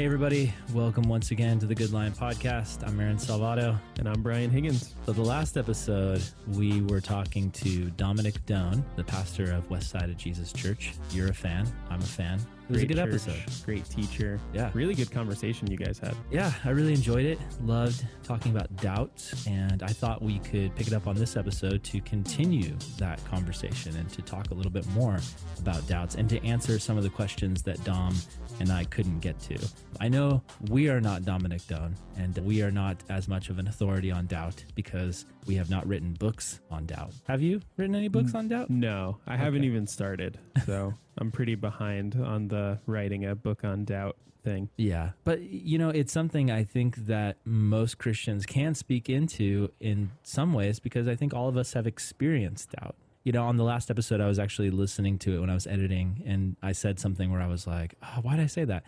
Hey, everybody. Welcome once again to the Good Lion Podcast. I'm Aaron Salvato. And I'm Brian Higgins. So, the last episode, we were talking to Dominic Done, the pastor of West Side of Jesus Church. You're a fan. I'm a fan. It was great a good church, episode. Great teacher. Yeah. Really good conversation you guys had. Yeah, I really enjoyed it. Loved talking about doubts. And I thought we could pick it up on this episode to continue that conversation and to talk a little bit more about doubts and to answer some of the questions that Dom and I couldn't get to. I know we are not Dominic Done, and we are not as much of an authority on doubt because we have not written books on doubt. Have you written any books on doubt? No, I haven't even started. So I'm pretty behind on the writing a book on doubt thing. Yeah. But, you know, it's something I think that most Christians can speak into in some ways because I think all of us have experienced doubt. You know, on the last episode, I was actually listening to it when I was editing, and I said something where I was like, oh, why did I say that?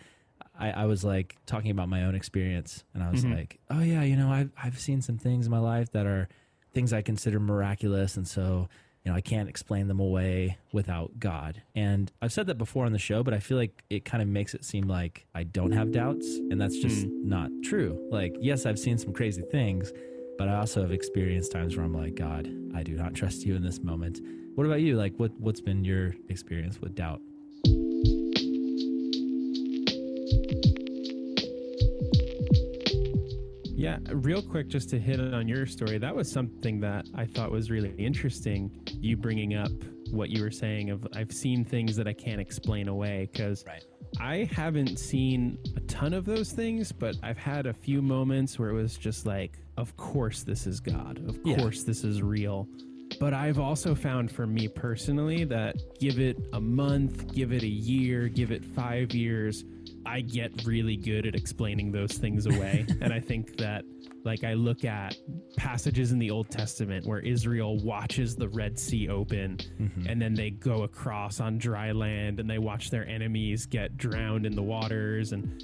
I, I was like talking about my own experience, and I was Mhm. like, oh, yeah, you know, I've, I've seen some things in my life that are things I consider miraculous. And so, you know, I can't explain them away without God. And I've said that before on the show, but I feel like it kind of makes it seem like I don't have doubts. And that's just not true. Like, yes, I've seen some crazy things, but I also have experienced times where I'm like, God, I do not trust you in this moment. What about you? Like, what, what's been your experience with doubt? Yeah, real quick, just to hit on your story, that was something that I thought was really interesting. You bringing up what you were saying of I've seen things that I can't explain away because Right. I haven't seen a ton of those things, but I've had a few moments where it was just like, of course this is God. Of Yeah. course this is real. But I've also found for me personally that give it a month, give it a year, give it five years, I get really good at explaining those things away. and I think that, like, I look at passages in the Old Testament where Israel watches the Red Sea open mm-hmm. and then they go across on dry land and they watch their enemies get drowned in the waters and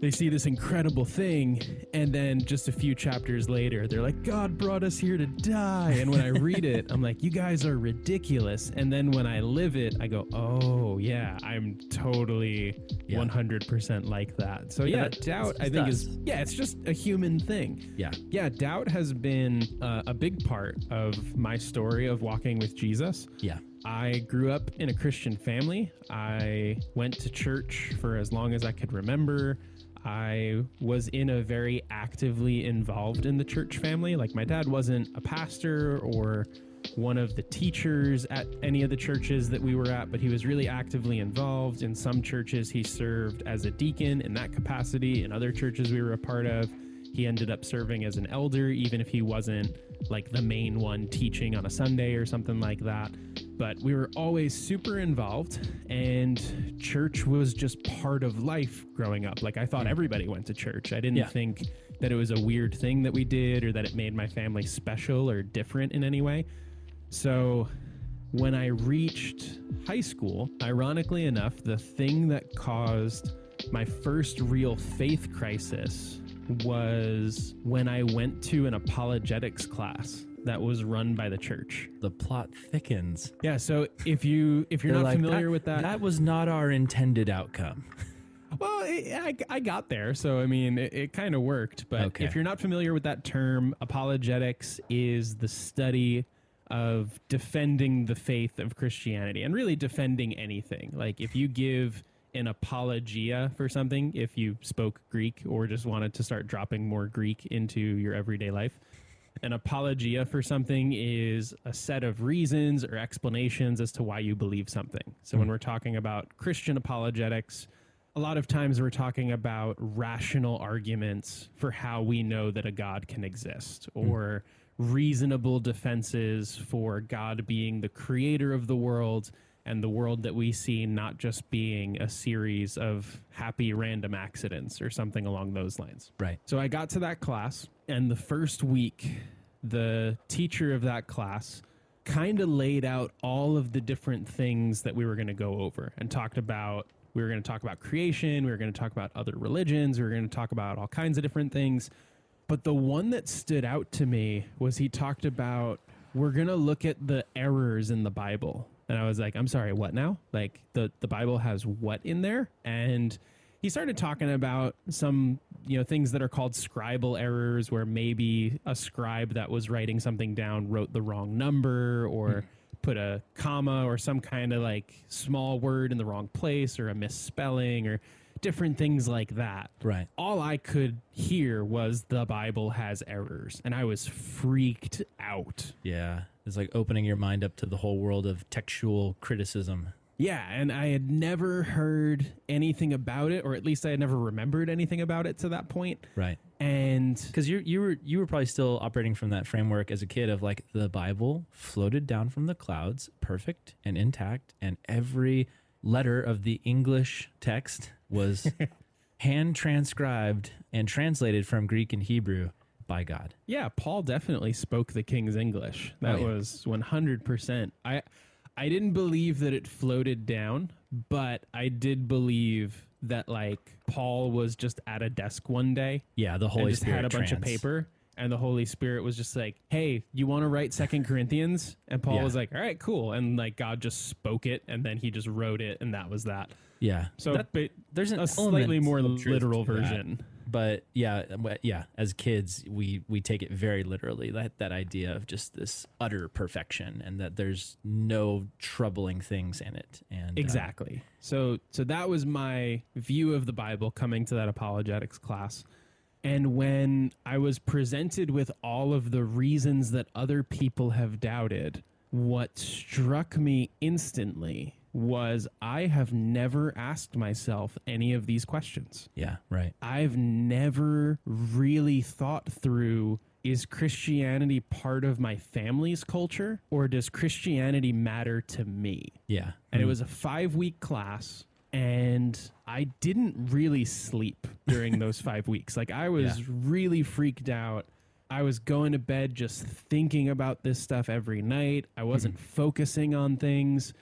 they see this incredible thing. And then just a few chapters later, they're like, God brought us here to die. And when I read it, I'm like, you guys are ridiculous. And then when I live it, I go, oh, yeah, I'm totally Yeah. 100% like that. So, Yeah, yeah, doubt, I think, us. is, yeah, it's just a human thing. Yeah. Yeah, doubt has been uh, a big part of my story of walking with Jesus. Yeah. I grew up in a Christian family. I went to church for as long as I could remember. I was in a very actively involved in the church family. Like my dad wasn't a pastor or one of the teachers at any of the churches that we were at, but he was really actively involved. In some churches, he served as a deacon in that capacity. In other churches we were a part of, he ended up serving as an elder, even if he wasn't like the main one teaching on a Sunday or something like that. But we were always super involved, and church was just part of life growing up. Like, I thought mm. everybody went to church. I didn't Yeah. think that it was a weird thing that we did or that it made my family special or different in any way. So, when I reached high school, ironically enough, the thing that caused my first real faith crisis was when I went to an apologetics class that was run by the church. The plot thickens. Yeah, so if you if you're They're not like, familiar with that, That was not our intended outcome. well, it, I, I got there, so I mean, it, it kind of worked. But Okay. if you're not familiar with that term, apologetics is the study of defending the faith of Christianity and really defending anything. Like if you give an apologia for something, if you spoke Greek or just wanted to start dropping more Greek into your everyday life, an apologia for something is a set of reasons or explanations as to why you believe something. So when hmm. we're talking about Christian apologetics, a lot of times we're talking about rational arguments for how we know that a God can exist hmm. or reasonable defenses for God being the creator of the world and the world that we see not just being a series of happy random accidents or something along those lines. Right. So I got to that class, and the first week, the teacher of that class kind of laid out all of the different things that we were going to go over and talked about. We were going to talk about creation, we were going to talk about other religions, we were going to talk about all kinds of different things. But the one that stood out to me was he talked about we're going to look at the errors in the Bible. And I was like, I'm sorry, what now? Like the the Bible has what in there? And he started talking about some you know things that are called scribal errors where maybe a scribe that was writing something down wrote the wrong number or hmm. put a comma or some kind of like small word in the wrong place or a misspelling or different things like that Right. all I could hear was the Bible has errors, and I was freaked out. Yeah. It's like opening your mind up to the whole world of textual criticism. Yeah, and I had never heard anything about it, or at least I had never remembered anything about it to that point. Right. And Because you you were you were probably still operating from that framework as a kid of like the Bible floated down from the clouds, perfect and intact, and every letter of the English text was hand transcribed and translated from Greek and Hebrew by God. yeah, Paul definitely spoke the King's English. That Oh, yeah. was one hundred percent. I I didn't believe that it floated down, but I did believe that like Paul was just at a desk one day Yeah, the Holy and just Spirit had a bunch of paper and the holy spirit was just like hey you want to write second corinthians and paul Yeah. was like all right cool and like god just spoke it and then he just wrote it and that was that Yeah. so That- but there's an a slightly more literal version. that. But yeah, yeah. As kids, we we take it very literally. That that idea of just this utter perfection, and that there's no troubling things in it. And uh, exactly so so that was my view of the bible coming to that apologetics class and when i was presented with all of the reasons that other people have doubted what struck me instantly was i have never asked myself any of these questions yeah, right. I've never really thought through is Christianity part of my family's culture or does Christianity matter to me? Yeah, And it hmm. was a five week class, and I didn't really sleep during those five weeks. Like, I was Yeah. really freaked out. I was going to bed just thinking about this stuff every night. I wasn't hmm. focusing on things.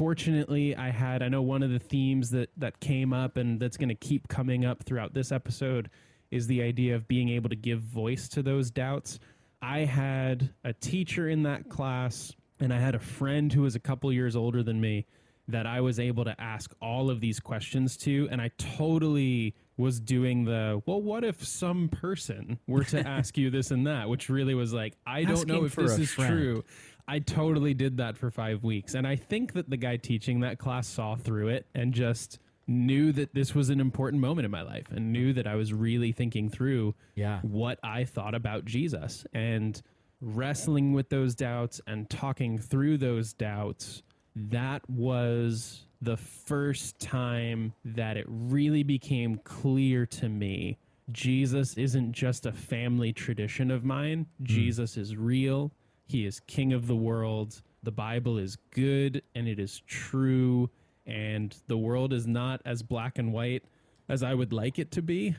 Fortunately, I had, I know one of the themes that, that came up and that's going to keep coming up throughout this episode is the idea of being able to give voice to those doubts. I had a teacher in that class, and I had a friend who was a couple years older than me that I was able to ask all of these questions to. And I totally was doing the, well, what if some person were to ask you this and that, which really was like, I don't know if this is friend. true. I totally did that for five weeks. And I think that the guy teaching that class saw through it and just knew that this was an important moment in my life and knew that I was really thinking through Yeah. what I thought about Jesus and wrestling with those doubts and talking through those doubts. That was the first time that it really became clear to me Jesus isn't just a family tradition of mine. Hmm. Jesus is real. He is king of the world. The Bible is good and it is true. And the world is not as black and white as I would like it to be.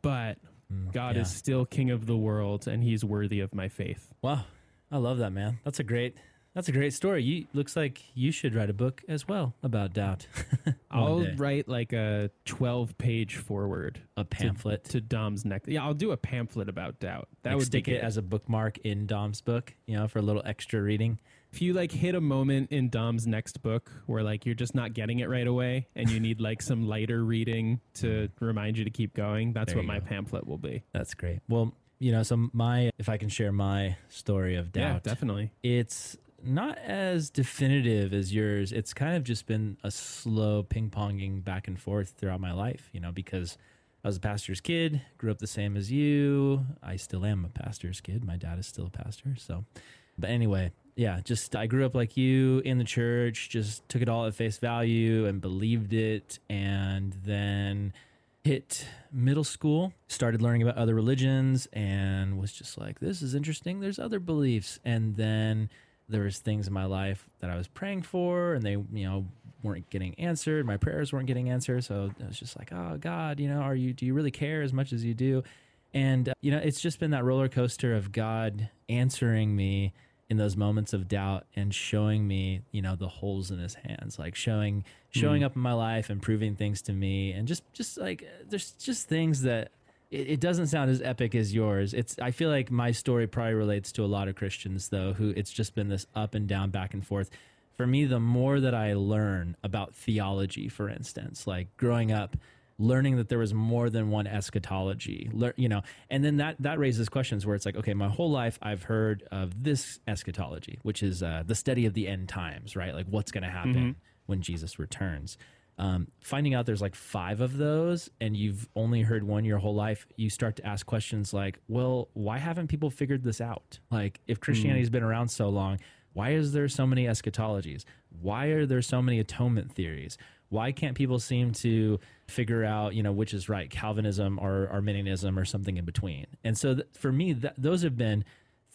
But mm, God yeah. is still king of the world and he's worthy of my faith. Wow, I love that, man. That's a great. That's a great story. You looks like you should write a book as well about doubt. I'll day. write like a 12 page forward a pamphlet. to, Dom's next. Yeah, I'll do a pamphlet about doubt. That like would stick be it as a bookmark in Dom's book, you know, for a little extra reading. if you like hit a moment in Dom's next book where like you're just not getting it right away and you need like some lighter reading to mm. remind you to keep going, that's There what my go. pamphlet will be. That's great. Well, you know, so my if I can share my story of doubt, Yeah, definitely. it's not as definitive as yours. It's kind of just been a slow ping ponging back and forth throughout my life, you know, because I was a pastor's kid, grew up the same as you. I still am a pastor's kid. My dad is still a pastor. So, but anyway, yeah, just I grew up like you in the church, just took it all at face value and believed it. And then hit middle school, started learning about other religions and was just like, this is interesting. There's other beliefs. And then there was things in my life that I was praying for and they, you know, weren't getting answered. My prayers weren't getting answered. So I was just like, oh God, you know, are you, do you really care as much as you do? And, uh, you know, it's just been that roller coaster of God answering me in those moments of doubt and showing me, you know, the holes in his hands, like showing, showing up in my life and proving things to me. And just, just like, uh, there's just things that it, it doesn't sound as epic as yours. It's, I feel like my story probably relates to a lot of Christians though, who it's just been this up and down, back and forth. For me, the more that I learn about theology, for instance, like growing up, learning that there was more than one eschatology lear, you know and then that that raises questions where it's like okay my whole life i've heard of this eschatology which is uh, the study of the end times right like what's going to happen Mm-hmm. when jesus returns um, finding out there's like five of those and you've only heard one your whole life you start to ask questions like well why haven't people figured this out? Like if christianity's been around so long why is there so many eschatologies? Why are there so many atonement theories? Why can't people seem to figure out you know which is right calvinism or arminianism or something in between? And so th- for me that, those have been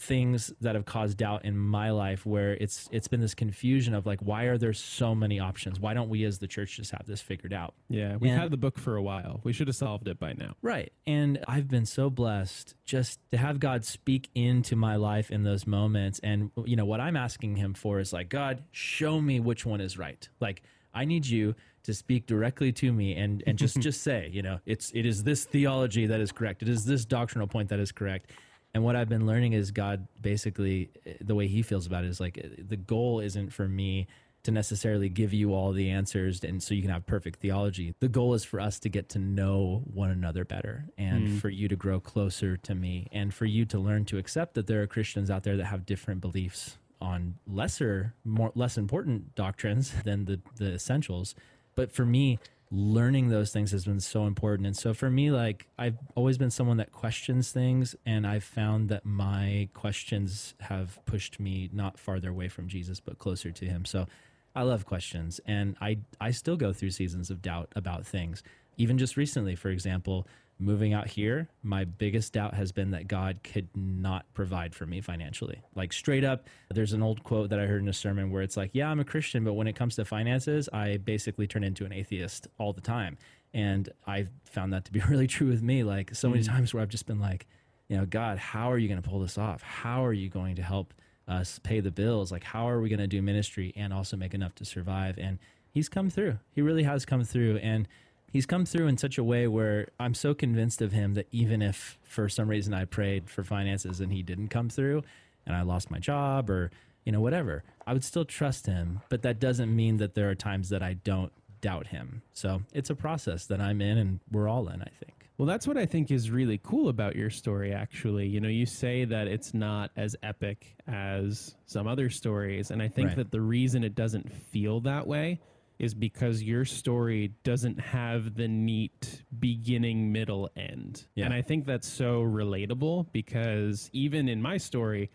things that have caused doubt in my life where it's it's been this confusion of like why are there so many options why don't we as the church just have this figured out Yeah, we've And- had the book for a while. We should have solved it by now. Right. And I've been so blessed just to have God speak into my life in those moments. And, you know, what I'm asking Him for is like, God, show me which one is right. Like, I need you to speak directly to me and, and just, just say, you know, it's, it is this theology that is correct. It is this doctrinal point that is correct. And what I've been learning is God basically, eh, the way He feels about it is like, eh, the goal isn't for me to necessarily give you all the answers and so you can have perfect theology. The goal is for us to get to know one another better and for you to grow closer to me and for you to learn to accept that there are Christians out there that have different beliefs on lesser more less important doctrines than the the essentials. But for me, learning those things has been so important. And so for me, like I've always been someone that questions things, and I've found that my questions have pushed me not farther away from Jesus, but closer to Him. So I love questions, and I I still go through seasons of doubt about things. Even just recently, for example, moving out here, my biggest doubt has been that God could not provide for me financially. Like straight up, there's an old quote that I heard in a sermon where it's like, "Yeah, I'm a Christian, but when it comes to finances, I basically turn into an atheist all the time." And I found that to be really true with me. Like so many hmm. times where I've just been like, you know, God, how are you going to pull this off? How are you going to help us pay the bills? Like, how are we going to do ministry and also make enough to survive? And He's come through. He really has come through. And He's come through in such a way where I'm so convinced of Him that even if for some reason I prayed for finances and He didn't come through and I lost my job or, you know, whatever, I would still trust Him. But that doesn't mean that there are times that I don't doubt Him. So it's a process that I'm in and we're all in, I think. Well, that's what I think is really cool about your story, actually. You know, you say that it's not as epic as some other stories. And I think Right. that the reason it doesn't feel that way is because your story doesn't have the neat beginning, middle, end. Yeah. And I think that's so relatable because even in my story,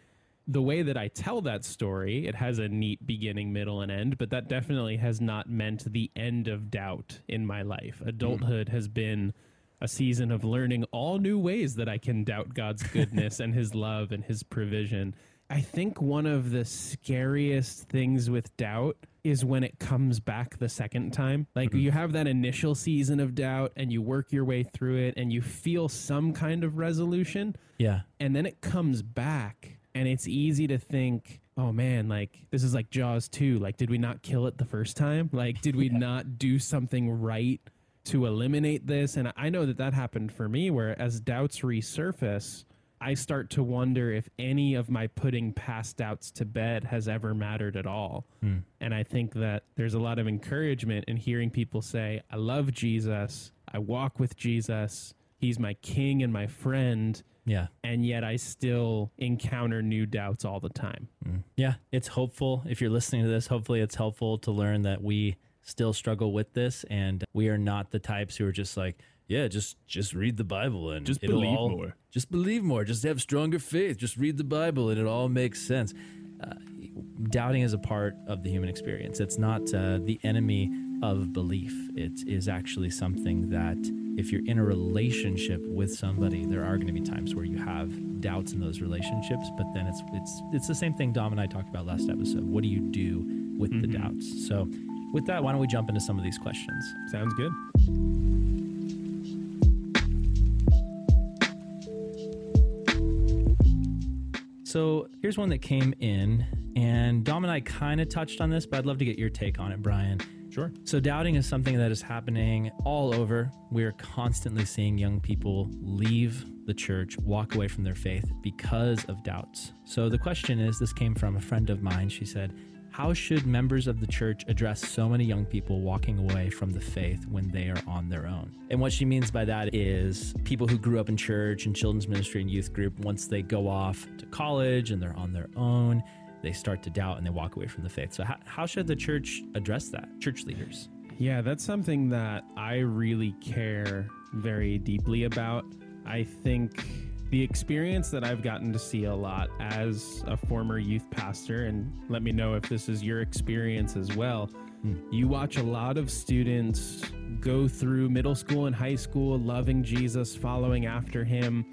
the way that I tell that story, it has a neat beginning, middle, and end, but that definitely has not meant the end of doubt in my life. Mm. Adulthood has been a season of learning all new ways that I can doubt God's goodness and his love and his provision. I think one of the scariest things with doubt is when it comes back the second time. Like mm-hmm. you have that initial season of doubt and you work your way through it and you feel some kind of resolution. Yeah. and then it comes back and it's easy to think oh man like this is like jaws 2 like did we not kill it the first time? Like did we not do something right to eliminate this? And i know that that happened for me where as doubts resurface i start to wonder if any of my putting past doubts to bed has ever mattered at all hmm. and i think that there's a lot of encouragement in hearing people say i love jesus i walk with jesus he's my king and my friend Yeah. and yet I still encounter new doubts all the time. Hmm. Yeah, it's hopeful. If you're listening to this, hopefully it's helpful to learn that we still struggle with this and we are not the types who are just like, yeah, just just read the Bible and Just believe all- more. Just believe more. Just have stronger faith. Just read the Bible and it all makes sense. Uh, doubting is a part of the human experience. It's not uh, the enemy of belief. It is actually something that if you're in a relationship with somebody, there are going to be times where you have doubts in those relationships. But then it's it's it's the same thing Dom and I talked about last episode. What do you do with the doubts? So, with that, why don't we jump into some of these questions? Sounds good. So here's one that came in, and Dom and I kind of touched on this, but I'd love to get your take on it, Brian. Sure. So doubting is something that is happening all over. We are constantly seeing young people leave the church, walk away from their faith because of doubts. So the question is this came from a friend of mine. She said, How should members of the church address so many young people walking away from the faith when they are on their own? And what she means by that is people who grew up in church and children's ministry and youth group, once they go off to college and they're on their own, they start to doubt and they walk away from the faith. So, how, how should the church address that? Church leaders. Yeah, that's something that I really care very deeply about. I think the experience that I've gotten to see a lot as a former youth pastor, and let me know if this is your experience as well. Hmm. You watch a lot of students go through middle school and high school loving Jesus, following after him,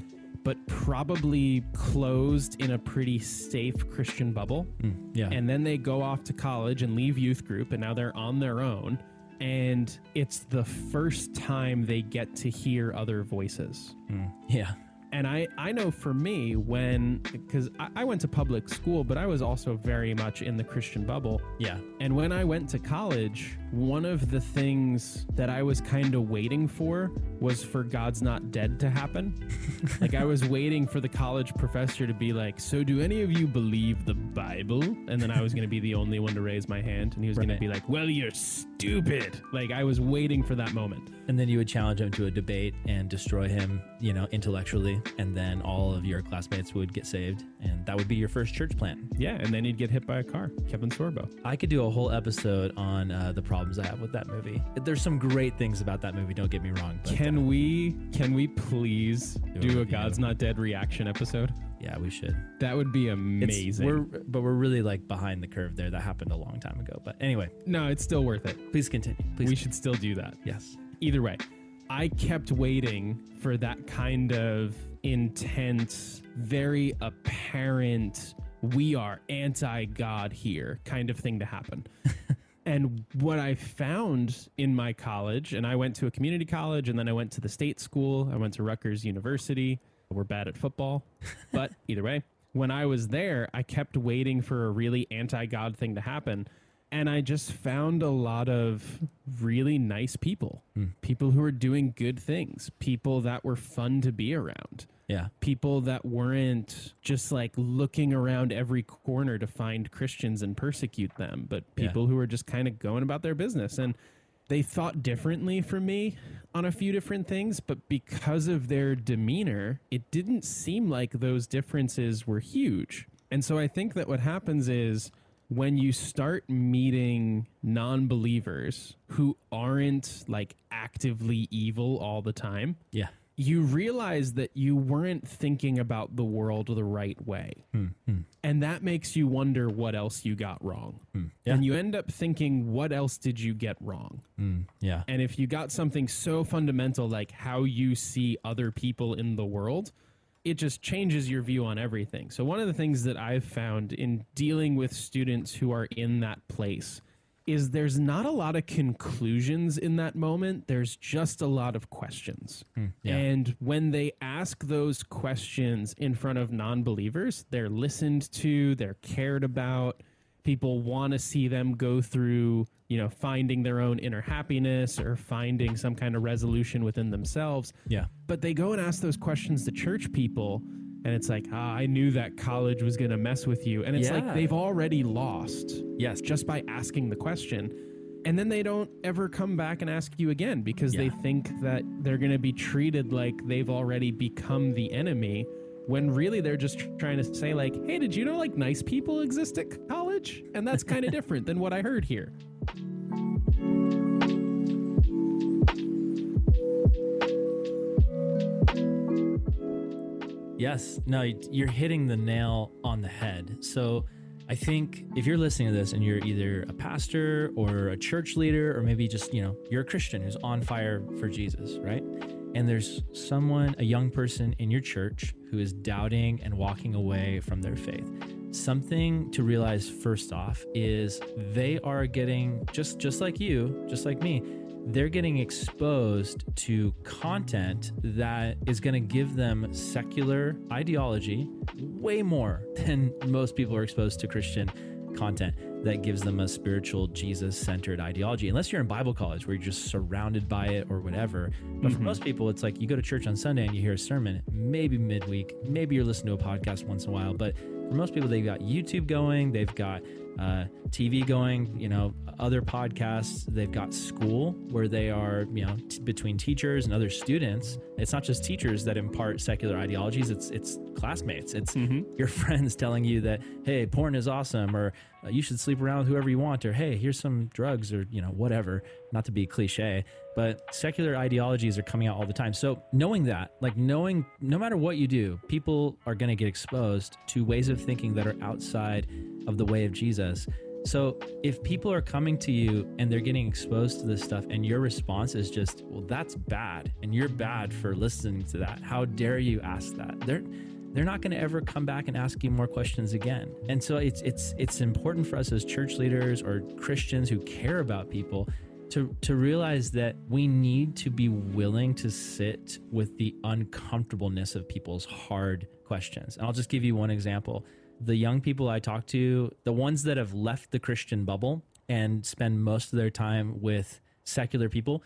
but probably closed in a pretty safe Christian bubble. Hmm, yeah. And then they go off to college and leave youth group, and now they're on their own. And it's the first time they get to hear other voices. Hmm, yeah. And I, I know for me, when, because I, I went to public school, but I was also very much in the Christian bubble. Yeah. And when I went to college, one of the things that I was kind of waiting for was for God's Not Dead to happen. like I was waiting for the college professor to be like, "So do any of you believe the Bible?" And then I was going to be the only one to raise my hand and he was going to be like, "Well, you're stupid." Like I was waiting for that moment. And then you would challenge him to a debate and destroy him, you know, intellectually. And then all of your classmates would get saved. And that would be your first church plant. Yeah, and then he'd get hit by a car. Kevin Sorbo. I could do a whole episode on uh, the problems I have with that movie. There's some great things about that movie, don't get me wrong. But, uh, Can we can we please do a. God's Not Dead reaction episode? yeah, we should. That would be It's- amazing. We're, but we're really like behind the curve there. That happened a long time ago. But anyway, no, it's still worth it. please continue. Please. we should still do that. yes. Either way, I kept waiting for that kind of intense, very apparent, we are anti God here kind of thing to happen. and what I found in my college, and I went to a community college and then I went to the state school, I went to Rutgers University. We're bad at football, but either way, when I was there, I kept waiting for a really anti God thing to happen. And I just found a lot of really nice people, hmm. people who were doing good things, people that were fun to be around, Yeah. people that weren't just like looking around every corner to find Christians and persecute them, but Yeah. people who were just kind of going about their business. And they thought differently from me on a few different things, but because of their demeanor, it didn't seem like those differences were huge. And so I think that what happens is when you start meeting non believers who aren't like actively evil all the time, Yeah. You realize that you weren't thinking about the world the right way. Hmm, hmm. And that makes you wonder what else you got wrong. Hmm, yeah. And you end up thinking, what else did you get wrong? Mm, yeah. And if you got something so fundamental like how you see other people in the world, it just changes your view on everything. So, one of the things that I've found in dealing with students who are in that place is there's not a lot of conclusions in that moment. There's just a lot of questions. Hmm, yeah. And when they ask those questions in front of non believers, they're listened to, they're cared about. People want to see them go through, you know, finding their own inner happiness or finding some kind of resolution within themselves. Yeah. But they go and ask those questions to church people, and it's like, ah, I knew that college was going to mess with you. And it's Yeah. like they've already lost Yes. just by asking the question. And then they don't ever come back and ask you again because they think that they're going to be treated like they've already become the enemy when really they're just trying to say like, "Hey, did you know like nice people exist at college?" And that's kind of different than what I heard here. Yes. No, you're hitting the nail on the head. So I think if you're listening to this and you're either a pastor or a church leader, or maybe just, you know, you're a Christian who's on fire for Jesus, right? And there's someone, a young person in your church who is doubting and walking away from their faith. Something to realize first off is they are getting just just like you, just like me, they're getting exposed to content that is going to give them secular ideology way more than most people are exposed to Christian content that gives them a spiritual Jesus centered ideology. Unless you're in Bible college where you're just surrounded by it or whatever. But for mm-hmm. most people, it's like you go to church on Sunday and you hear a sermon, maybe midweek, maybe you're listening to a podcast once in a while. But for most people, they've got YouTube going, they've got uh, TV going, you know, other podcasts. They've got school where they are, you know, t- between teachers and other students. It's not just teachers that impart secular ideologies. It's it's classmates. It's your friends telling you that hey, porn is awesome, or uh, you should sleep around with whoever you want, or hey, here's some drugs, or you know, whatever. Not to be cliche, but secular ideologies are coming out all the time. So knowing that, like knowing, no matter what you do, people are going to get exposed to ways of thinking that are outside of the way of Jesus. So if people are coming to you and they're getting exposed to this stuff and your response is just, well, that's bad and you're bad for listening to that. How dare you ask that? They're they're not going to ever come back and ask you more questions again. And so it's it's it's important for us as church leaders or Christians who care about people to to realize that we need to be willing to sit with the uncomfortableness of people's hard questions. And I'll just give you one example the young people I talk to, the ones that have left the Christian bubble and spend most of their time with secular people.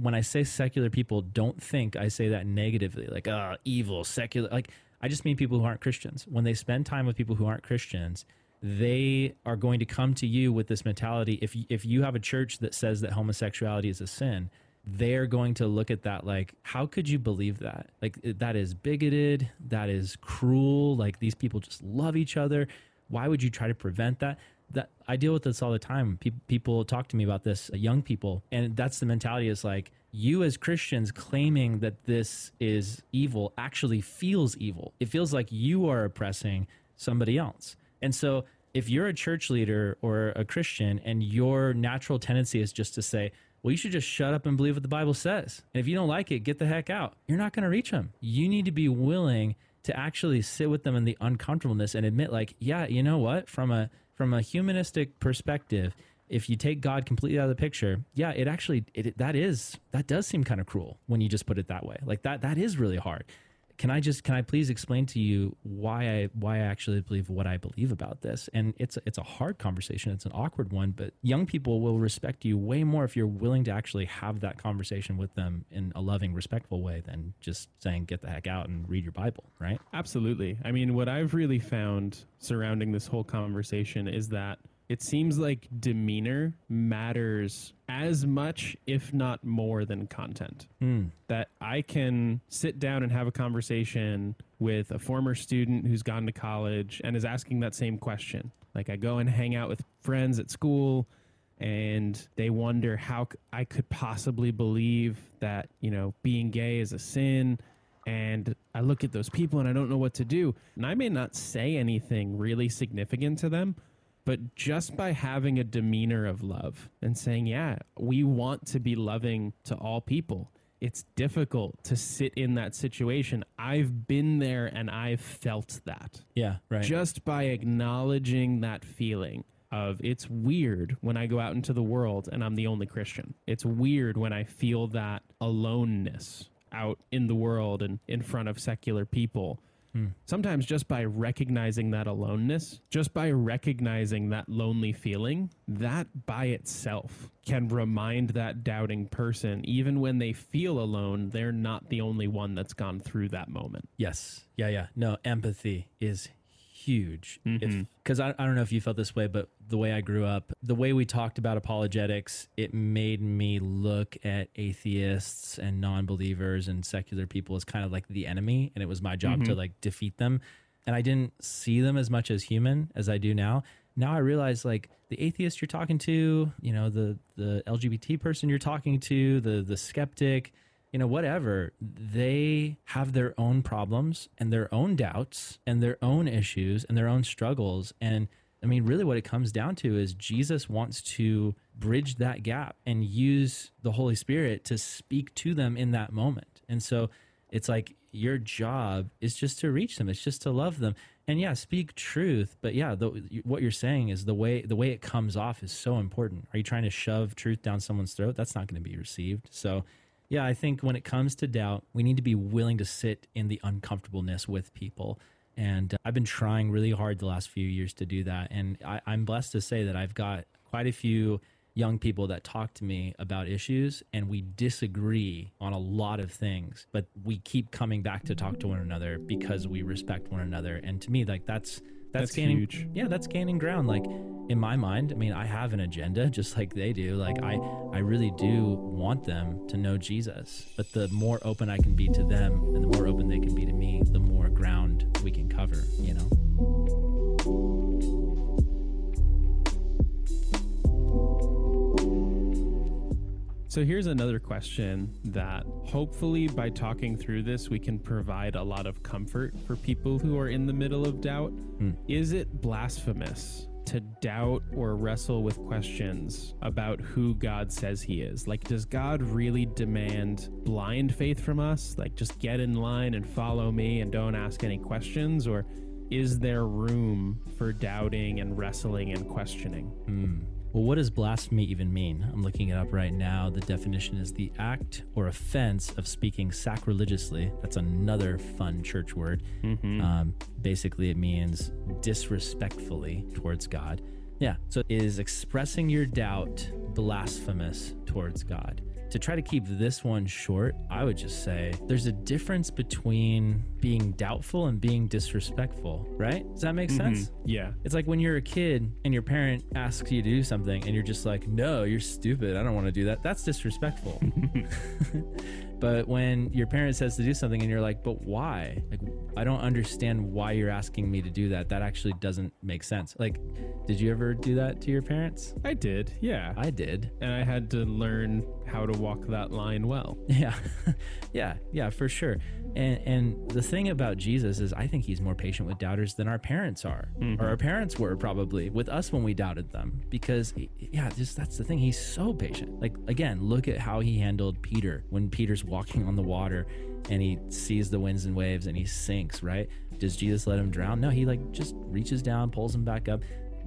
When I say secular people, don't think I say that negatively, like, uh, evil, secular. Like, I just mean people who aren't Christians. When they spend time with people who aren't Christians, they are going to come to you with this mentality. If, if you have a church that says that homosexuality is a sin, they're going to look at that like how could you believe that like that is bigoted that is cruel like these people just love each other why would you try to prevent that that i deal with this all the time people, talk to me about this uh, young people and that's the mentality is like you as christians claiming that this is evil actually feels evil it feels like you are oppressing somebody else and so if you're a church leader or a christian and your natural tendency is just to say well, you should just shut up and believe what the Bible says. And if you don't like it, get the heck out. You're not going to reach them. You need to be willing to actually sit with them in the uncomfortableness and admit, like, yeah, you know what? From a from a humanistic perspective, if you take God completely out of the picture, yeah, it actually it, that is that does seem kind of cruel when you just put it that way. Like that that is really hard can I just can I please explain to you why I why I actually believe what I believe about this? And it's it's a hard conversation. It's an awkward one, but young people will respect you way more if you're willing to actually have that conversation with them in a loving, respectful way than just saying get the heck out and read your Bible, right? Absolutely. I mean, what I've really found surrounding this whole conversation is that it seems like demeanor matters as much, if not more, than content. Mm. That I can sit down and have a conversation with a former student who's gone to college and is asking that same question. Like, I go and hang out with friends at school and they wonder how I could possibly believe that, you know, being gay is a sin. And I look at those people and I don't know what to do. And I may not say anything really significant to them, but just by having a demeanor of love and saying, yeah, we want to be loving to all people. It's difficult to sit in that situation. I've been there and I've felt that. Yeah, right. Just by acknowledging that feeling of it's weird when I go out into the world and I'm the only Christian. It's weird when I feel that aloneness out in the world and in front of secular people Hmm. Sometimes just by recognizing that aloneness, just by recognizing that lonely feeling, that by itself can remind that doubting person, even when they feel alone, they're not the only one that's gone through that moment. Yes. Yeah, yeah. No, empathy is huge. Mm-hmm. Because I, I don't know if you felt this way, but the way I grew up, the way we talked about apologetics, it made me look at atheists and non believers and secular people as kind of like the enemy. And it was my job mm-hmm. to like defeat them. And I didn't see them as much as human as I do now. Now I realize like the atheist you're talking to, you know, the the LGBT person you're talking to, the the skeptic, you know, whatever, they have their own problems and their own doubts and their own issues and their own struggles. And I mean, really, what it comes down to is Jesus wants to bridge that gap and use the Holy Spirit to speak to them in that moment. And so it's like your job is just to reach them, it's just to love them. And yeah, speak truth, but yeah, the, what you're saying is the way the way it comes off is so important. Are you trying to shove truth down someone's throat? That's not going to be received. So yeah, I think when it comes to doubt, we need to be willing to sit in the uncomfortableness with people. And uh, I've been trying really hard the last few years to do that. And I, I'm blessed to say that I've got quite a few young people that talk to me about issues and we disagree on a lot of things, but we keep coming back to talk to one another because we respect one another. And to me, like that's that's, That's gaining huge. yeah that's gaining ground. Like in my mind i mean i have an agenda just like they do. Like i i really do want them to know jesus. But the more open i can be to them and the more open they can be to me the more ground we can cover So here's another question that hopefully by talking through this, we can provide a lot of comfort for people who are in the middle of doubt. Hmm. Is it blasphemous to doubt or wrestle with questions about who God says he is? Like, does God really demand blind faith from us? Like, just get in line and follow me and don't ask any questions? Or is there room for doubting and wrestling and questioning? Hmm. Well, what does blasphemy even mean? I'm looking it up right now. The definition is the act or offense of speaking sacrilegiously. That's another fun church word. Mm-hmm. Um, basically, it means disrespectfully towards God. Yeah. So, is expressing your doubt blasphemous towards God? To try to keep this one short, I would just say there's a difference between being doubtful and being disrespectful, right? Does that make mm-hmm. sense? Yeah. It's like when you're a kid and your parent asks you to do something and you're just like, no, you're stupid. I don't want to do that. That's disrespectful. but when your parent says to do something and you're like, but why? Like, I don't understand why you're asking me to do that. That actually doesn't make sense. Like, did you ever do that to your parents? I did. Yeah. I did. and I had to learn how to walk that line well. Yeah. yeah. Yeah, for sure. And and the thing about Jesus is I think he's more patient with doubters than our parents are. Or mm-hmm. our parents were probably with us when we doubted them because yeah, just that's the thing. He's so patient. Like again, look at how he handled Peter when Peter's walking on the water and he sees the winds and waves and he sinks, right? Does Jesus let him drown? No, he like just reaches down, pulls him back up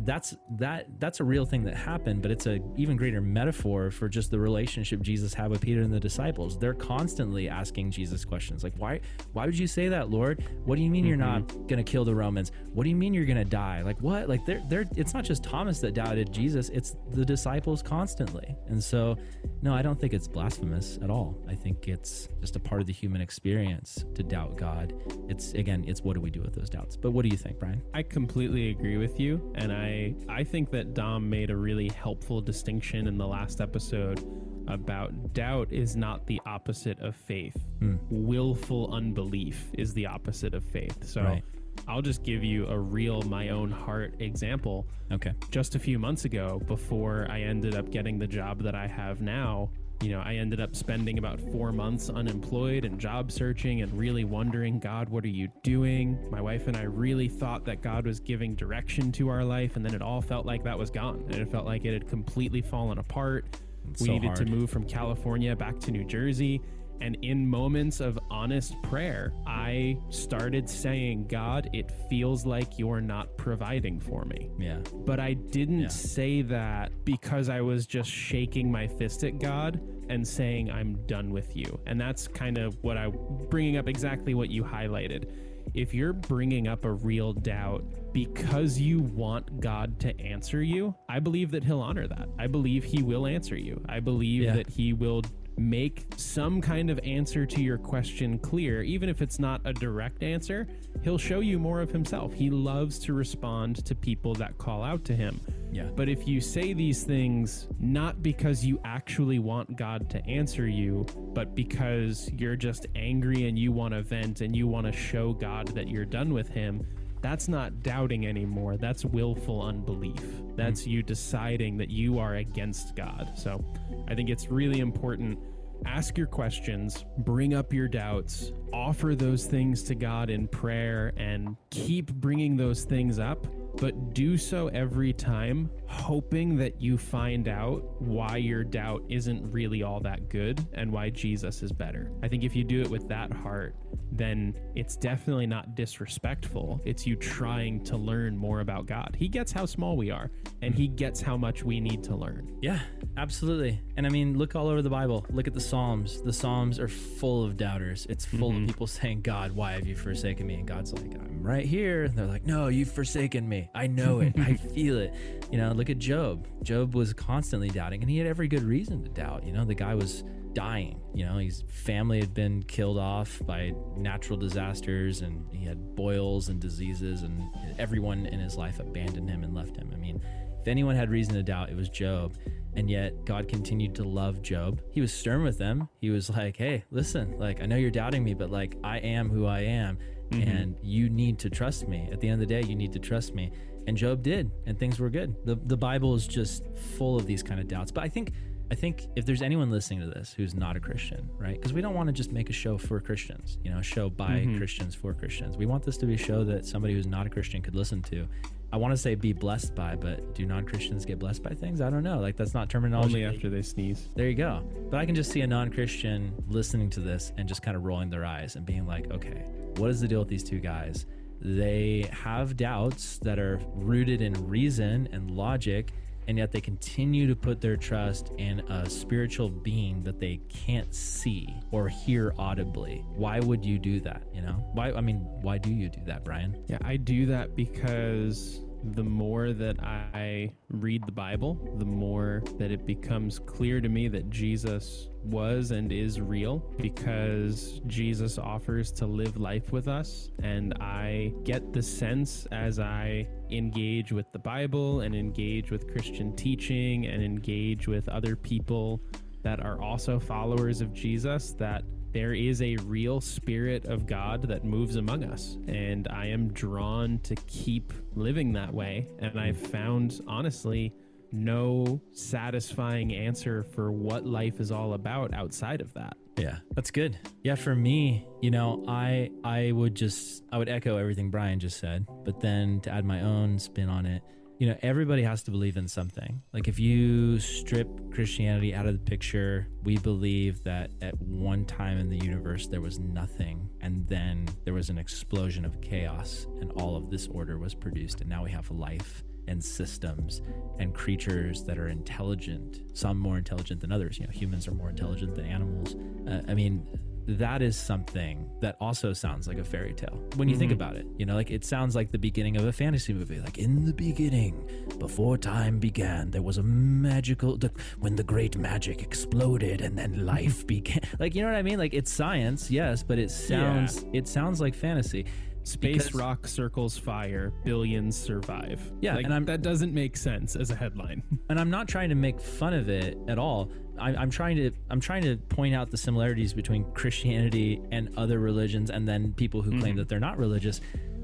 that's that that's a real thing that happened but it's a even greater metaphor for just the relationship jesus had with peter and the disciples. They're constantly asking jesus questions like why why would you say that lord? What do you mean you're not mm-hmm. gonna kill the romans? What do you mean you're gonna die? Like what? Like they're they're it's not just thomas that doubted jesus it's the disciples constantly. And so no i don't think it's blasphemous at all. I think it's just a part of the human experience to doubt god. It's again it's what do we do with those doubts? But what do you think brian? I completely agree with you, and I I think that Dom made a really helpful distinction in the last episode about doubt is not the opposite of faith. Hmm. Willful unbelief is the opposite of faith. So Right. I'll just give you a real my own heart example. okay just a few months ago before I ended up getting the job that I have now. You know, I ended up spending about four months unemployed and job searching and really wondering, God, what are you doing? My wife and I really thought that God was giving direction to our life, and then it all felt like that was gone. And it felt like it had completely fallen apart. It's we so needed to move from California back to New Jersey. And in moments of honest prayer, I started saying, God, it feels like you're not providing for me yeah but I didn't Yeah. say that because I was just shaking my fist at God and saying I'm done with you. And that's kind of what I bringing up exactly what you highlighted. If you're bringing up a real doubt because you want God to answer you, I believe that he'll honor that. I believe he will answer you. I believe Yeah. that he will make some kind of answer to your question clear, even if it's not a direct answer. He'll show you more of himself. He loves to respond to people that call out to him. yeah But if you say these things not because you actually want God to answer you, but because you're just angry and you want to vent and you want to show God that you're done with him, that's not doubting anymore. That's willful unbelief. Mm-hmm. That's you deciding that you are against God. So I think it's really important. Ask your questions, bring up your doubts, offer those things to God in prayer, and keep bringing those things up but do so every time, hoping that you find out why your doubt isn't really all that good and why Jesus is better. I think if you do it with that heart, then it's definitely not disrespectful. It's you trying to learn more about God. He gets how small we are, and He gets how much we need to learn. Yeah, absolutely. And I mean, look all over the Bible. Look at the Psalms. The Psalms are full of doubters. It's full of mm-hmm. people saying, God, why have you forsaken me? And God's like, I'm right here. And they're like, No, you've forsaken me. I know it. I feel it. You know, look at Job. Job was constantly doubting, and he had every good reason to doubt. You know, the guy was dying. You know, his family had been killed off by natural disasters, and he had boils and diseases, and everyone in his life abandoned him and left him. I mean, if anyone had reason to doubt, it was Job. And yet God continued to love Job. He was stern with them. He was like, hey, listen, like, I know you're doubting me, but like, I am who I am. Mm-hmm. And you need to trust me. At the end of the day, you need to trust me. And Job did, and things were good. The, the Bible is just full of these kind of doubts. But I think I think if there's anyone listening to this who's not a Christian, right? Because we don't want to just make a show for Christians, you know, a show by mm-hmm. Christians for Christians. We want this to be a show that somebody who's not a Christian could listen to. I want to say be blessed by, but do non Christians get blessed by things? I don't know. Like that's not terminology. Only after they sneeze. There you go. But I can just see a non Christian listening to this and just kind of rolling their eyes and being like, okay, what is the deal with these two guys? They have doubts that are rooted in reason and logic and yet they continue to put their trust in a spiritual being that they can't see or hear audibly. Why would you do that? You know, why? I mean, why do you do that, Brian? Yeah, I do that because the more that I read the Bible, the more that it becomes clear to me that Jesus was and is real because Jesus offers to live life with us. And I get the sense as I engage with the Bible and engage with Christian teaching and engage with other people that are also followers of Jesus that there is a real spirit of God that moves among us. And I am drawn to keep living that way. And I've found, honestly, no satisfying answer for what life is all about outside of that. Yeah, that's good. Yeah, for me, you know, I I would just I would echo everything Brian just said, but then to add my own spin on it, you know, everybody has to believe in something. Like if you strip Christianity out of the picture, we believe that at one time in the universe there was nothing and then there was an explosion of chaos and all of this order was produced and now we have life and systems and creatures that are intelligent, some more intelligent than others. You know, humans are more intelligent than animals. Uh, I mean, that is something that also sounds like a fairy tale when you mm-hmm. think about it. You know, like it sounds like the beginning of a fantasy movie. Like in the beginning, before time began, there was a magical the, when the great magic exploded and then life began. Like you know what I mean? Like it's science, yes, but it sounds yeah. it sounds like fantasy. Space because, rock circles fire, billions survive. Yeah, like, and that doesn't make sense as a headline. And I'm not trying to make fun of it at all. I, I'm trying to I'm trying to point out the similarities between Christianity and other religions, and then people who mm-hmm. claim that they're not religious.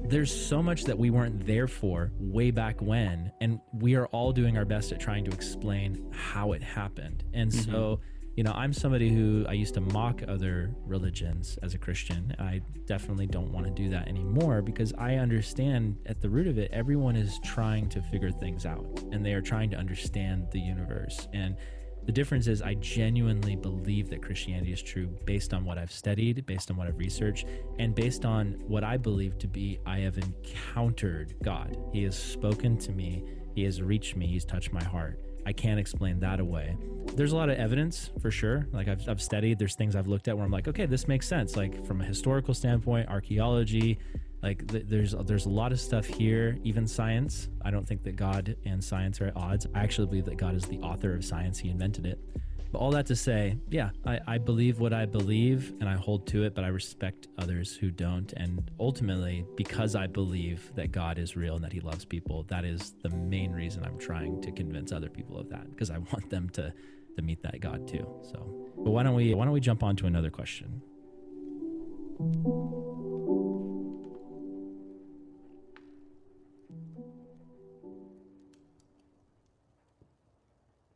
There's so much that we weren't there for way back when, and we are all doing our best at trying to explain how it happened. And mm-hmm. so you know, I'm somebody who I used to mock other religions as a Christian. I definitely don't want to do that anymore because I understand at the root of it, everyone is trying to figure things out and they are trying to understand the universe. And the difference is, I genuinely believe that Christianity is true based on what I've studied, based on what I've researched, and based on what I believe to be I have encountered God. He has spoken to me, He has reached me, He's touched my heart. I can't explain that away. There's a lot of evidence for sure. Like I've, I've studied, there's things I've looked at where I'm like, okay, this makes sense. Like from a historical standpoint, archaeology, like th- there's there's a lot of stuff here. Even science. I don't think that God and science are at odds. I actually believe that God is the author of science. He invented it. But all that to say, yeah, I, I believe what I believe and I hold to it, but I respect others who don't. And ultimately, because I believe that God is real and that He loves people, that is the main reason I'm trying to convince other people of that because I want them to to meet that God too. So, but why don't we why don't we jump on to another question?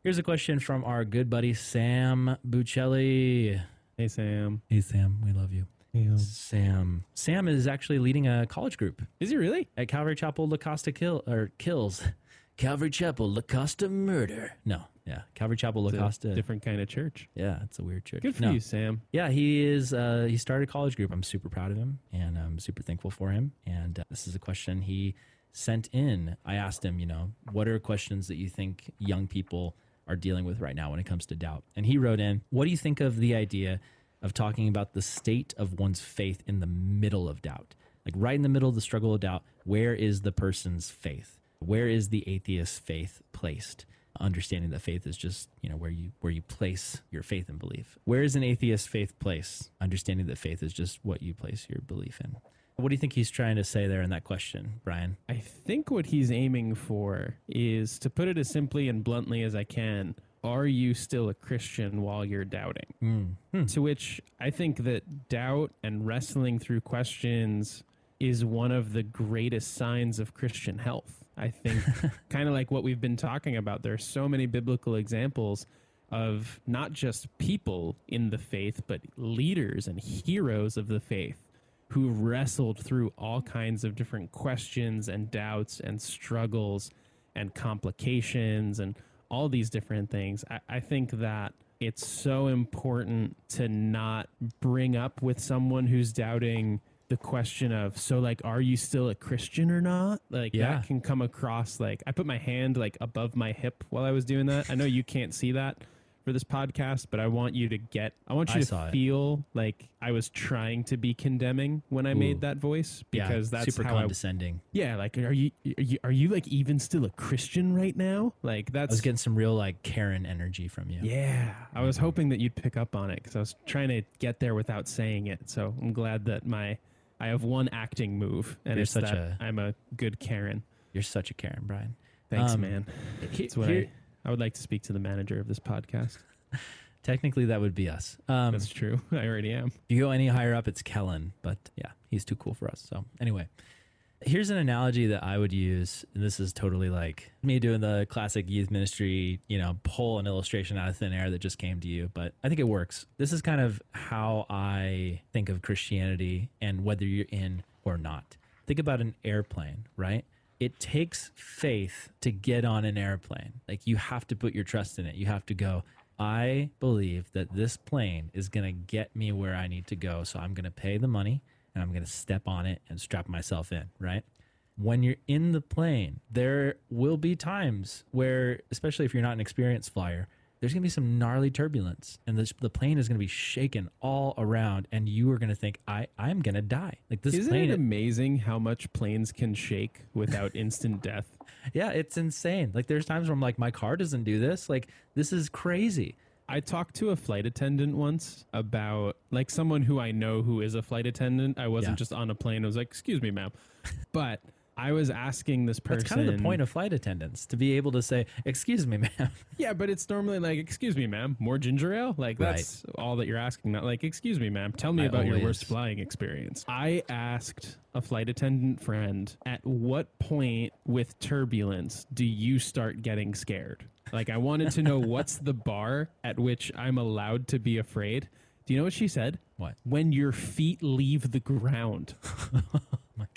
Here's a question from our good buddy Sam Buccelli. Hey Sam. Hey Sam, we love you. Hey, Sam. Sam is actually leading a college group. Is he really? At Calvary Chapel La Costa Kill or Kills. Calvary Chapel La Costa Murder. No, yeah, Calvary Chapel La Costa. Different kind of church. Yeah, it's a weird church. Good for no. you, Sam. Yeah, he is. Uh, he started a college group. I'm super proud of him, and I'm super thankful for him. And uh, this is a question he sent in. I asked him, you know, what are questions that you think young people are dealing with right now when it comes to doubt. And he wrote in, What do you think of the idea of talking about the state of one's faith in the middle of doubt? Like right in the middle of the struggle of doubt, where is the person's faith? Where is the atheist's faith placed? understanding that faith is just you know where you where you place your faith and belief. Where is an atheist faith place? Understanding that faith is just what you place your belief in. What do you think he's trying to say there in that question, Brian? I think what he's aiming for is to put it as simply and bluntly as I can. Are you still a Christian while you're doubting? Mm. Hmm. To which I think that doubt and wrestling through questions is one of the greatest signs of Christian health. I think, kind of like what we've been talking about, there are so many biblical examples of not just people in the faith, but leaders and heroes of the faith who wrestled through all kinds of different questions and doubts and struggles and complications and all these different things. I, I think that it's so important to not bring up with someone who's doubting the question of so like are you still a christian or not like Yeah. that can come across like i put my hand like above my hip while i was doing that i know you can't see that for this podcast but i want you to get i want you I to it. feel like i was trying to be condemning when i Ooh. made that voice because yeah, that's super how I, condescending. yeah like are you, are you are you like even still a christian right now like that's I was getting some real like Karen energy from you. yeah, I was hoping that you'd pick up on it because I was trying to get there without saying it. So I'm glad that my I have one acting move, and You're it's such that a- I'm a good Karen. You're such a Karen, Brian. Thanks, Um, man. He- That's what here- I would like to speak to the manager of this podcast. technically, that would be us. Um, That's true. I already am. If you go any higher up, it's Kellen, but yeah, he's too cool for us. So anyway, here's an analogy that I would use, and this is totally like me doing the classic youth ministry, you know, pull an illustration out of thin air that just came to you, but I think it works. This is kind of how I think of Christianity and whether you're in or not. Think about an airplane, right? It takes faith to get on an airplane. Like you have to put your trust in it. You have to go, I believe that this plane is going to get me where I need to go. So I'm going to pay the money and I'm going to step on it and strap myself in, right? When you're in the plane, there will be times where, especially if you're not an experienced flyer, there's going to be some gnarly turbulence and the, the plane is going to be shaken all around and you are going to think, I, I'm going to die. Like this Isn't plane, it amazing how much planes can shake without instant death? yeah, it's insane. Like there's times where I'm like, my car doesn't do this. Like this is crazy. I talked to a flight attendant once about like someone who I know who is a flight attendant. I wasn't Yeah. just on a plane. I was like, "Excuse me, ma'am," but I was asking this person. That's kind of the point of flight attendants to be able to say, "Excuse me, ma'am." Yeah, but it's normally like, "Excuse me, ma'am, more ginger ale." Like that's all that you're asking. Not like, "Excuse me, ma'am, tell me I about your worst flying experience." I asked a flight attendant friend, "At what point with turbulence do you start getting scared?" Like I wanted to know what's the bar at which I'm allowed to be afraid. Do you know what she said? What? When your feet leave the ground.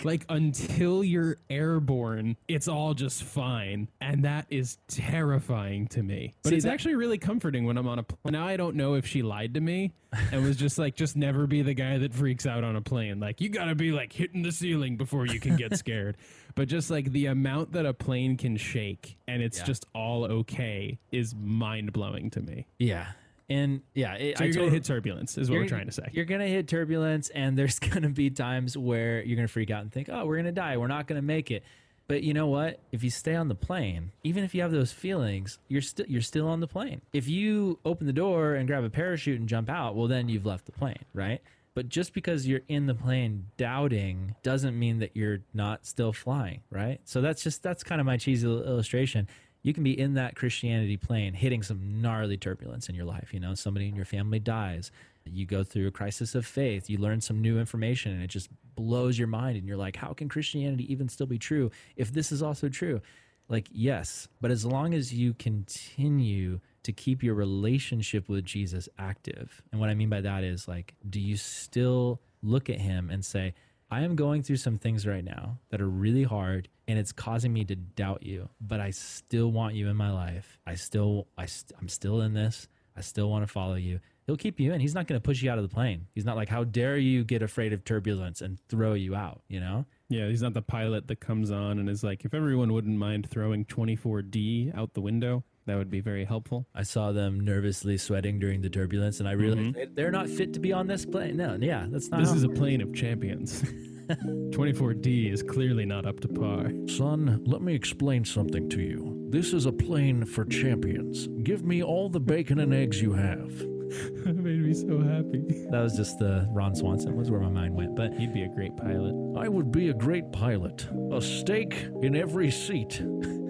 like until you're airborne, it's all just fine. And that is terrifying to me. But See, it's that- actually really comforting when I'm on a plane. Now I don't know if she lied to me and was just like, just never be the guy that freaks out on a plane. Like, you gotta be like hitting the ceiling before you can get scared. but just like the amount that a plane can shake and it's Yeah. just all okay is mind blowing to me. Yeah, and yeah, it, So I you're gonna hit turbulence, is what we're trying to say. You're gonna hit turbulence, and there's gonna be times where you're gonna freak out and think, "Oh, we're gonna die. We're not gonna make it." But you know what? If you stay on the plane, even if you have those feelings, you're still you're still on the plane. If you open the door and grab a parachute and jump out, well, then you've left the plane, right? But just because you're in the plane doubting doesn't mean that you're not still flying, right? So that's just that's kind of my cheesy illustration. You can be in that Christianity plane hitting some gnarly turbulence in your life, you know, somebody in your family dies. You go through a crisis of faith, you learn some new information and it just blows your mind and you're like, how can Christianity even still be true if this is also true? Like, yes, but as long as you continue to keep your relationship with Jesus active. And what I mean by that is like, do you still look at him and say, I am going through some things right now that are really hard and it's causing me to doubt you, but I still want you in my life. I still, I st- I'm still in this. I still want to follow you. He'll keep you in. He's not going to push you out of the plane. He's not like, how dare you get afraid of turbulence and throw you out, you know? Yeah, he's not the pilot that comes on and is like, if everyone wouldn't mind throwing 24D out the window, that would be very helpful. I saw them nervously sweating during the turbulence, and I realized mm-hmm. they- they're not fit to be on this plane. No, yeah, that's not. This how- is a plane of champions. 24D is clearly not up to par. Son, let me explain something to you. This is a plane for champions. Give me all the bacon and eggs you have. that made me so happy. That was just the Ron Swanson was where my mind went. But He'd be a great pilot. I would be a great pilot. A steak in every seat.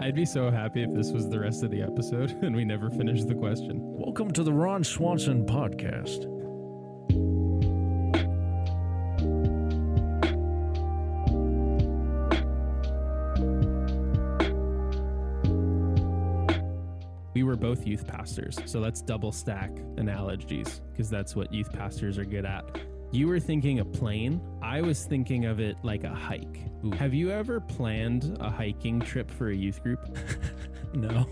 I'd be so happy if this was the rest of the episode and we never finished the question. Welcome to the Ron Swanson podcast. We were both youth pastors, so let's double stack analogies because that's what youth pastors are good at. You were thinking a plane. I was thinking of it like a hike. Ooh. Have you ever planned a hiking trip for a youth group? no.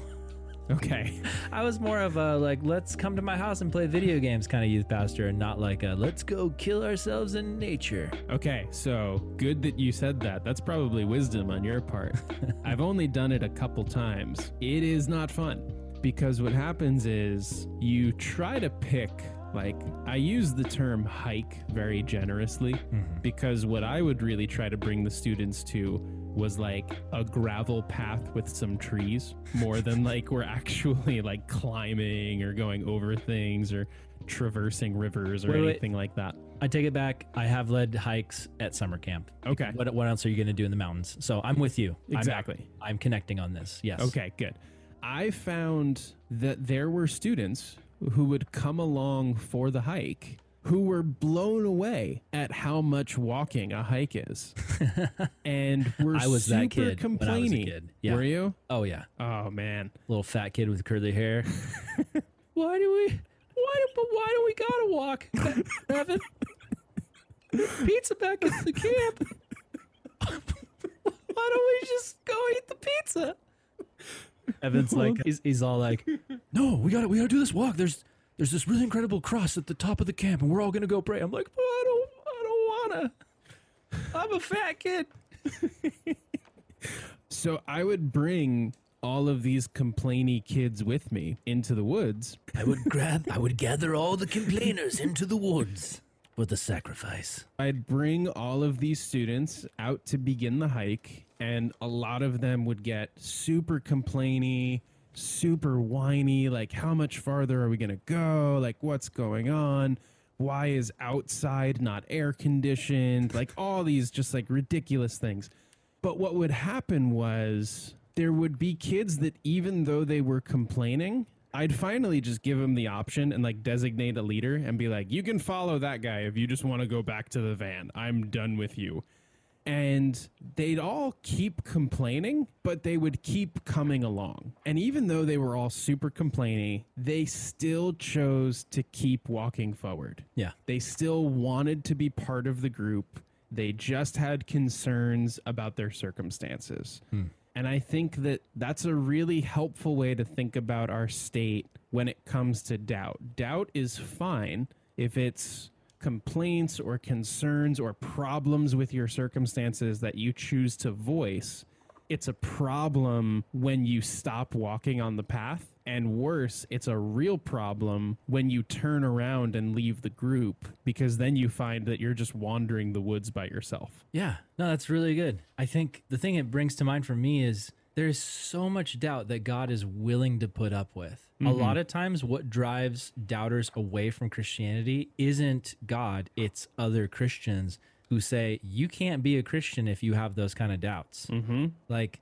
Okay. I was more of a like, let's come to my house and play video games kind of youth pastor, and not like a let's go kill ourselves in nature. Okay, so good that you said that. That's probably wisdom on your part. I've only done it a couple times. It is not fun because what happens is you try to pick, like, I use the term hike very generously mm-hmm. because what I would really try to bring the students to was like a gravel path with some trees more than like we're actually like climbing or going over things or traversing rivers or Wait, wait. anything like that. I take it back. I have led hikes at summer camp. Okay. What, what else are you going to do in the mountains? So I'm with you. I'm- Exactly. I'm, connecting on this. Yes. Okay, good. I found that there were students who would come along for the hike who were blown away at how much walking a hike is. and were I was super that kid when I was a complaining. kid. Yeah. Were you? Oh yeah. Oh man. Little fat kid with curly hair. why do we? Why do? But why do we gotta walk, Evan? Pizza back at the camp. why don't we just go eat the pizza? Evan's like, he's, he's all like, No, we gotta we gotta do this walk. There's there's this really incredible cross at the top of the camp, and we're all gonna go pray. I'm like, but I don't, I don't wanna. I'm a fat kid. So I would bring all of these complainy kids with me into the woods I would grab, I would gather all the complainers into the woods for the sacrifice. I'd bring all of these students out to begin the hike, and a lot of them would get super complainy, super whiny, like, how much farther are we going to go? Like, what's going on? Why is outside not air conditioned? Like, all these just like ridiculous things. But what would happen was there would be kids that, even though they were complaining, I'd finally just give them the option and like designate a leader and be like, you can follow that guy if you just want to go back to the van. I'm done with you. And they'd all keep complaining, but they would keep coming along. And even though they were all super complaining, they still chose to keep walking forward. Yeah. They still wanted to be part of the group. They just had concerns about their circumstances. Hmm. And I think that that's a really helpful way to think about our state when it comes to doubt. Doubt is fine if it's complaints or concerns or problems with your circumstances that you choose to voice. It's a problem when you stop walking on the path. And worse, it's a real problem when you turn around and leave the group because then you find that you're just wandering the woods by yourself. Yeah, no, that's really good. I think the thing it brings to mind for me is there's so much doubt that God is willing to put up with. A lot of times, what drives doubters away from Christianity isn't God, it's other Christians who say, you can't be a Christian if you have those kind of doubts. Mm-hmm. Like,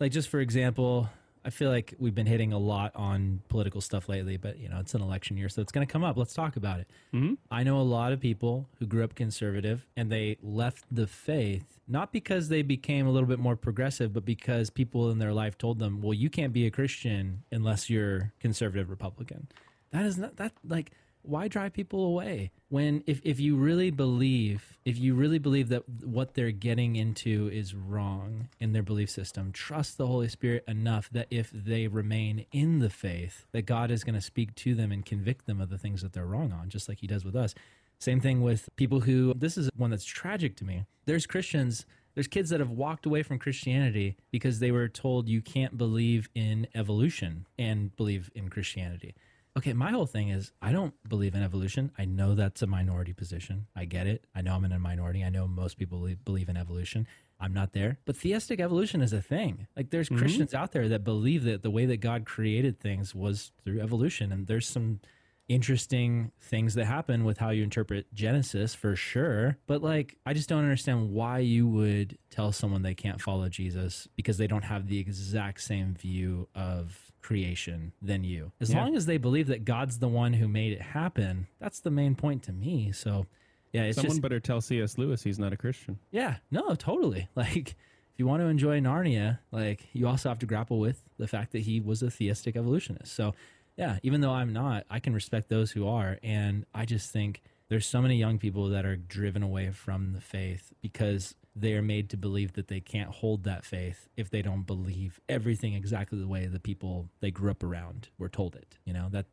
like just for example, I feel like we've been hitting a lot on political stuff lately, but you know, it's an election year, so it's going to come up. Let's talk about it. Mm-hmm. I know a lot of people who grew up conservative and they left the faith not because they became a little bit more progressive, but because people in their life told them, "Well, you can't be a Christian unless you're conservative Republican." That is not that like why drive people away? When if, if you really believe if you really believe that what they're getting into is wrong in their belief system trust the holy spirit enough that if they remain in the faith that god is going to speak to them and convict them of the things that they're wrong on just like he does with us. Same thing with people who this is one that's tragic to me. There's christians there's kids that have walked away from christianity because they were told you can't believe in evolution and believe in christianity Okay, my whole thing is I don't believe in evolution. I know that's a minority position. I get it. I know I'm in a minority. I know most people believe- in evolution. I'm not there. But theistic evolution is a thing. Like there's mm-hmm. Christians out there that believe that the way that God created things was through evolution. And there's some interesting things that happen with how you interpret Genesis for sure. But like, I just don't understand why you would tell someone they can't follow Jesus because they don't have the exact same view of creation than you. As Yeah. long as they believe that God's the one who made it happen, that's the main point to me. So, yeah, it's Someone just better tell C.S. Lewis he's not a Christian. yeah, no, totally. Like, if you want to enjoy Narnia, like, you also have to grapple with the fact that he was a theistic evolutionist. So, yeah, even though I'm not, I can respect those who are. And I just think there's so many young people that are driven away from the faith because they are made to believe that they can't hold that faith if they don't believe everything exactly the way the people they grew up around were told it. You know, that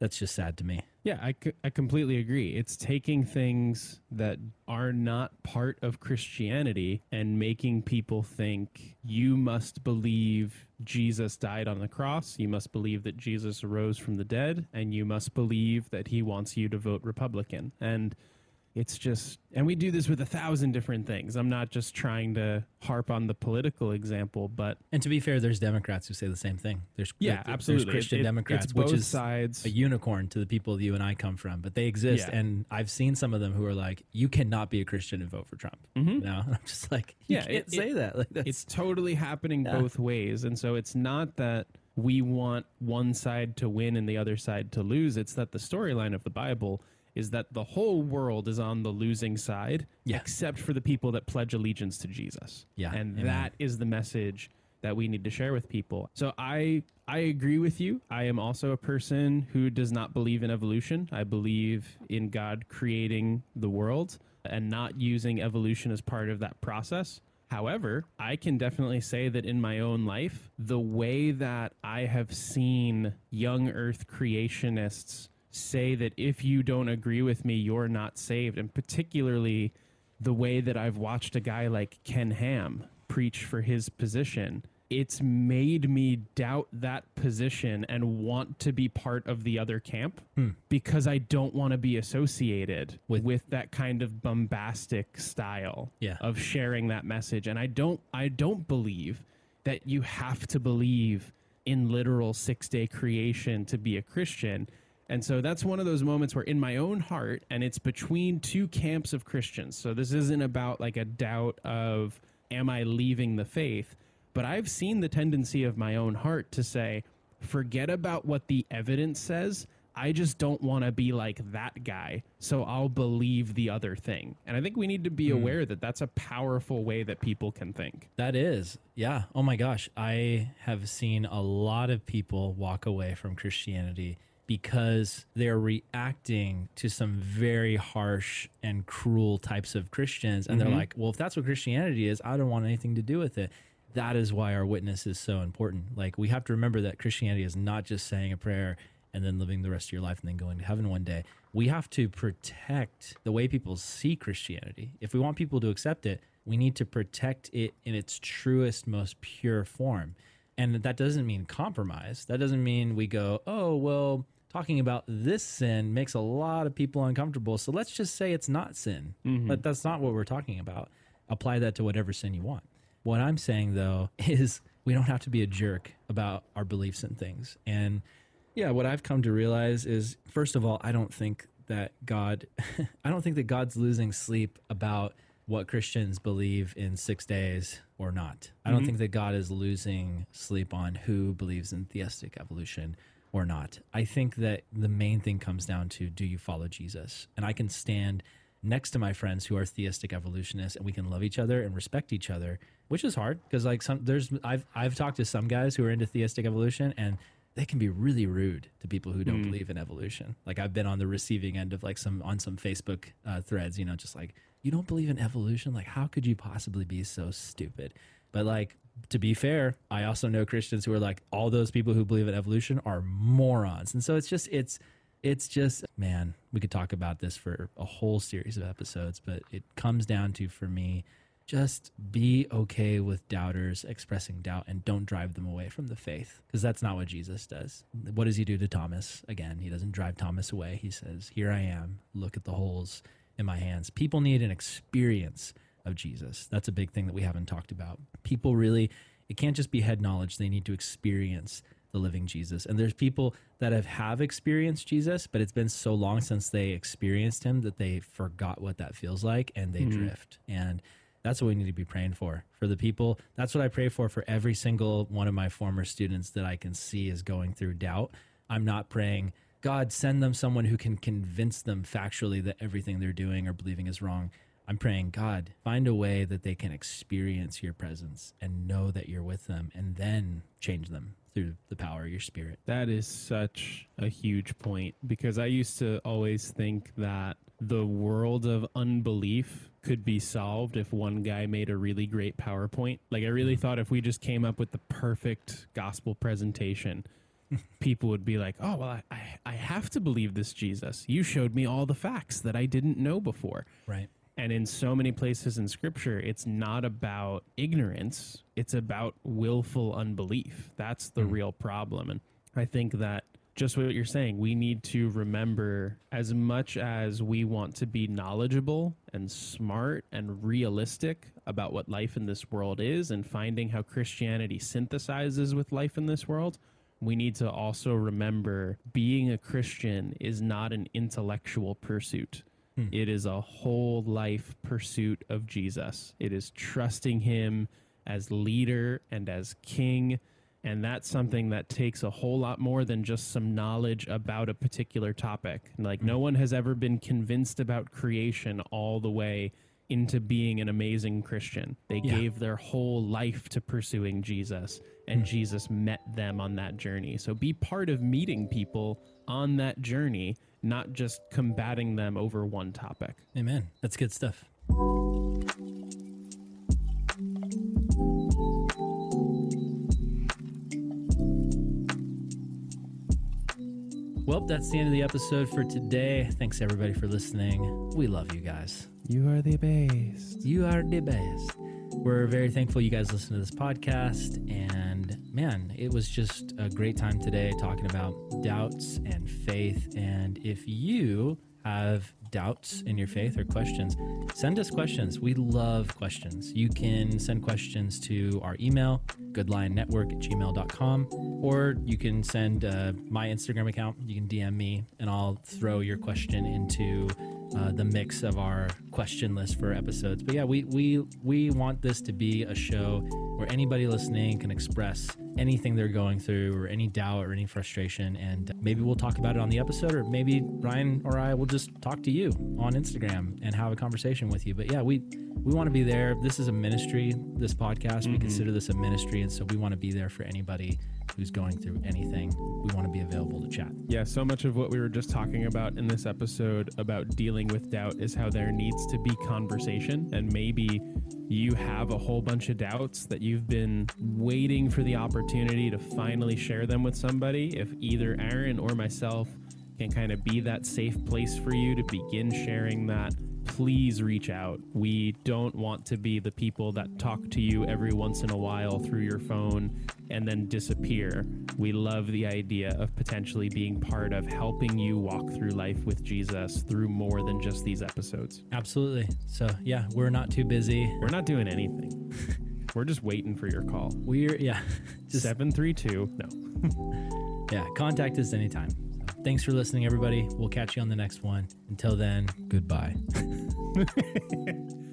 that's just sad to me. Yeah, I, I completely agree. It's taking things that are not part of Christianity and making people think you must believe Jesus died on the cross, you must believe that Jesus arose from the dead, and you must believe that he wants you to vote Republican. And it's just, and we do this with a thousand different things. I'm not just trying to harp on the political example, but And to be fair, there's Democrats who say the same thing. There's yeah, there's absolutely. Christian It- it- Democrats, which is sides. a unicorn to the people you and I come from, but they exist. Yeah. And I've seen some of them who are like, "You cannot be a Christian and vote for Trump." Mhm. No, and I'm just like, you Yeah, can't it- say that. Like it's totally happening Yeah. both ways and so it's not that we want one side to win and the other side to lose it's that the storyline of the bible is that the whole world is on the losing side Yeah. except for the people that pledge allegiance to jesus. Yeah, and amen. that is the message that we need to share with people. So i i agree with you. I am also a person who does not believe in evolution. I believe in god creating the world and not using evolution as part of that process. However, I can definitely say that in my own life, the way that I have seen young earth creationists say that if you don't agree with me, you're not saved, and particularly the way that I've watched a guy like Ken Ham preach for his position, it's made me doubt that position and want to be part of the other camp hmm. because I don't want to be associated With- with, that kind of bombastic style Yeah. of sharing that message. And I don't I don't believe that you have to believe in literal six day creation to be a Christian. And so that's one of those moments where, in my own heart, and it's between two camps of Christians. So this isn't about like a doubt of, am I leaving the faith? But I've seen the tendency of my own heart to say, forget about what the evidence says. I just don't want to be like that guy. So I'll believe the other thing. And I think we need to be hmm. aware that that's a powerful way that people can think. That is, yeah. Oh my gosh. I have seen a lot of people walk away from Christianity because they're reacting to some very harsh and cruel types of Christians. And they're mm-hmm. like, well, if that's what Christianity is, I don't want anything to do with it. That is why our witness is so important. Like, we have to remember that Christianity is not just saying a prayer and then living the rest of your life and then going to heaven one day. We have to protect the way people see Christianity. If we want people to accept it, we need to protect it in its truest, most pure form. And that doesn't mean compromise. That doesn't mean we go, oh, well, talking about this sin makes a lot of people uncomfortable. So let's just say it's not sin. Mm-hmm. But that's not what we're talking about. Apply that to whatever sin you want. What I'm saying, though, is we don't have to be a jerk about our beliefs and things. And yeah, what I've come to realize is first of all, I don't think that God I don't think that God's losing sleep about what Christians believe in 6 days or not. I don't mm-hmm. think that God is losing sleep on who believes in theistic evolution or not. I think that the main thing comes down to do you follow Jesus? And I can stand next to my friends who are theistic evolutionists and we can love each other and respect each other, which is hard because like some there's I've I've talked to some guys who are into theistic evolution and they can be really rude to people who don't believe in evolution. Like I've been on the receiving end of like some on some Facebook uh, threads, you know, just like you don't believe in evolution. Like how could you possibly be so stupid? But like to be fair, I also know Christians who are like all those people who believe in evolution are morons. And so it's just it's it's just man, we could talk about this for a whole series of episodes, but it comes down to for me just be okay with doubters expressing doubt and don't drive them away from the faith because that's not what Jesus does. What does he do to Thomas? Again, he doesn't drive Thomas away. He says, Here I am. Look at the holes in my hands. People need an experience of Jesus. That's a big thing that we haven't talked about. People really, it can't just be head knowledge, they need to experience the living Jesus. And there's people that have have experienced Jesus, but it's been so long since they experienced him that they forgot what that feels like and they hmm. drift. And that's what we need to be praying for for the people. That's what I pray for for every single one of my former students that I can see is going through doubt. I'm not praying, God, send them someone who can convince them factually that everything they're doing or believing is wrong. I'm praying, God, find a way that they can experience your presence and know that you're with them and then change them through the power of your spirit. That is such a huge point because I used to always think that the world of unbelief could be solved if one guy made a really great PowerPoint. Like, I really mm. thought if we just came up with the perfect gospel presentation, people would be like, oh, well, I, I, I have to believe this Jesus. You showed me all the facts that I didn't know before. Right. And in so many places in scripture, it's not about ignorance, it's about willful unbelief. That's the hmm. real problem. And I think that just what you're saying, we need to remember as much as we want to be knowledgeable and smart and realistic about what life in this world is and finding how Christianity synthesizes with life in this world. We need to also remember being a Christian is not an intellectual pursuit. Hmm. It is a whole life pursuit of Jesus. It is trusting him as leader and as king. And that's something that takes a whole lot more than just some knowledge about a particular topic. Like, hmm. no one has ever been convinced about creation all the way into being an amazing Christian. They Yeah. gave their whole life to pursuing Jesus, and hmm. Jesus met them on that journey. So be part of meeting people on that journey, not just combating them over one topic. Amen. That's good stuff. Well, that's the end of the episode for today. Thanks everybody for listening. We love you guys. You are the best. You are the best. We're very thankful you guys listen to this podcast. And man, it was just a great time today talking about doubts and faith. And if you have doubts in your faith or questions, send us questions. We love questions. You can send questions to our email, goodlionnetwork at gmail.com, or you can send uh, my Instagram account. You can DM me, and I'll throw your question into uh, the mix of our question list for episodes. But yeah, we we we want this to be a show where anybody listening can express anything they're going through or any doubt or any frustration, and maybe we'll talk about it on the episode, or maybe Brian or I will just talk to you on Instagram and have a conversation with you. But yeah, we we want to be there. This is a ministry. This podcast, we mm-hmm. consider this a ministry, and so we want to be there for anybody who's going through anything. We want to be available to chat. Yeah, so much of what we were just talking about in this episode about dealing with doubt is how there needs to be conversation. And maybe you have a whole bunch of doubts that you've been waiting for the opportunity to finally share them with somebody. If either Aaron or myself can kind of be that safe place for you to begin sharing that, please reach out. We don't want to be the people that talk to you every once in a while through your phone and then disappear. We love the idea of potentially being part of helping you walk through life with Jesus through more than just these episodes. Absolutely. So yeah, we're not too busy. We're not doing anything. We're just waiting for your call. We're yeah, just 732. No. yeah. Contact us anytime. Thanks for listening, everybody. We'll catch you on the next one. Until then, goodbye.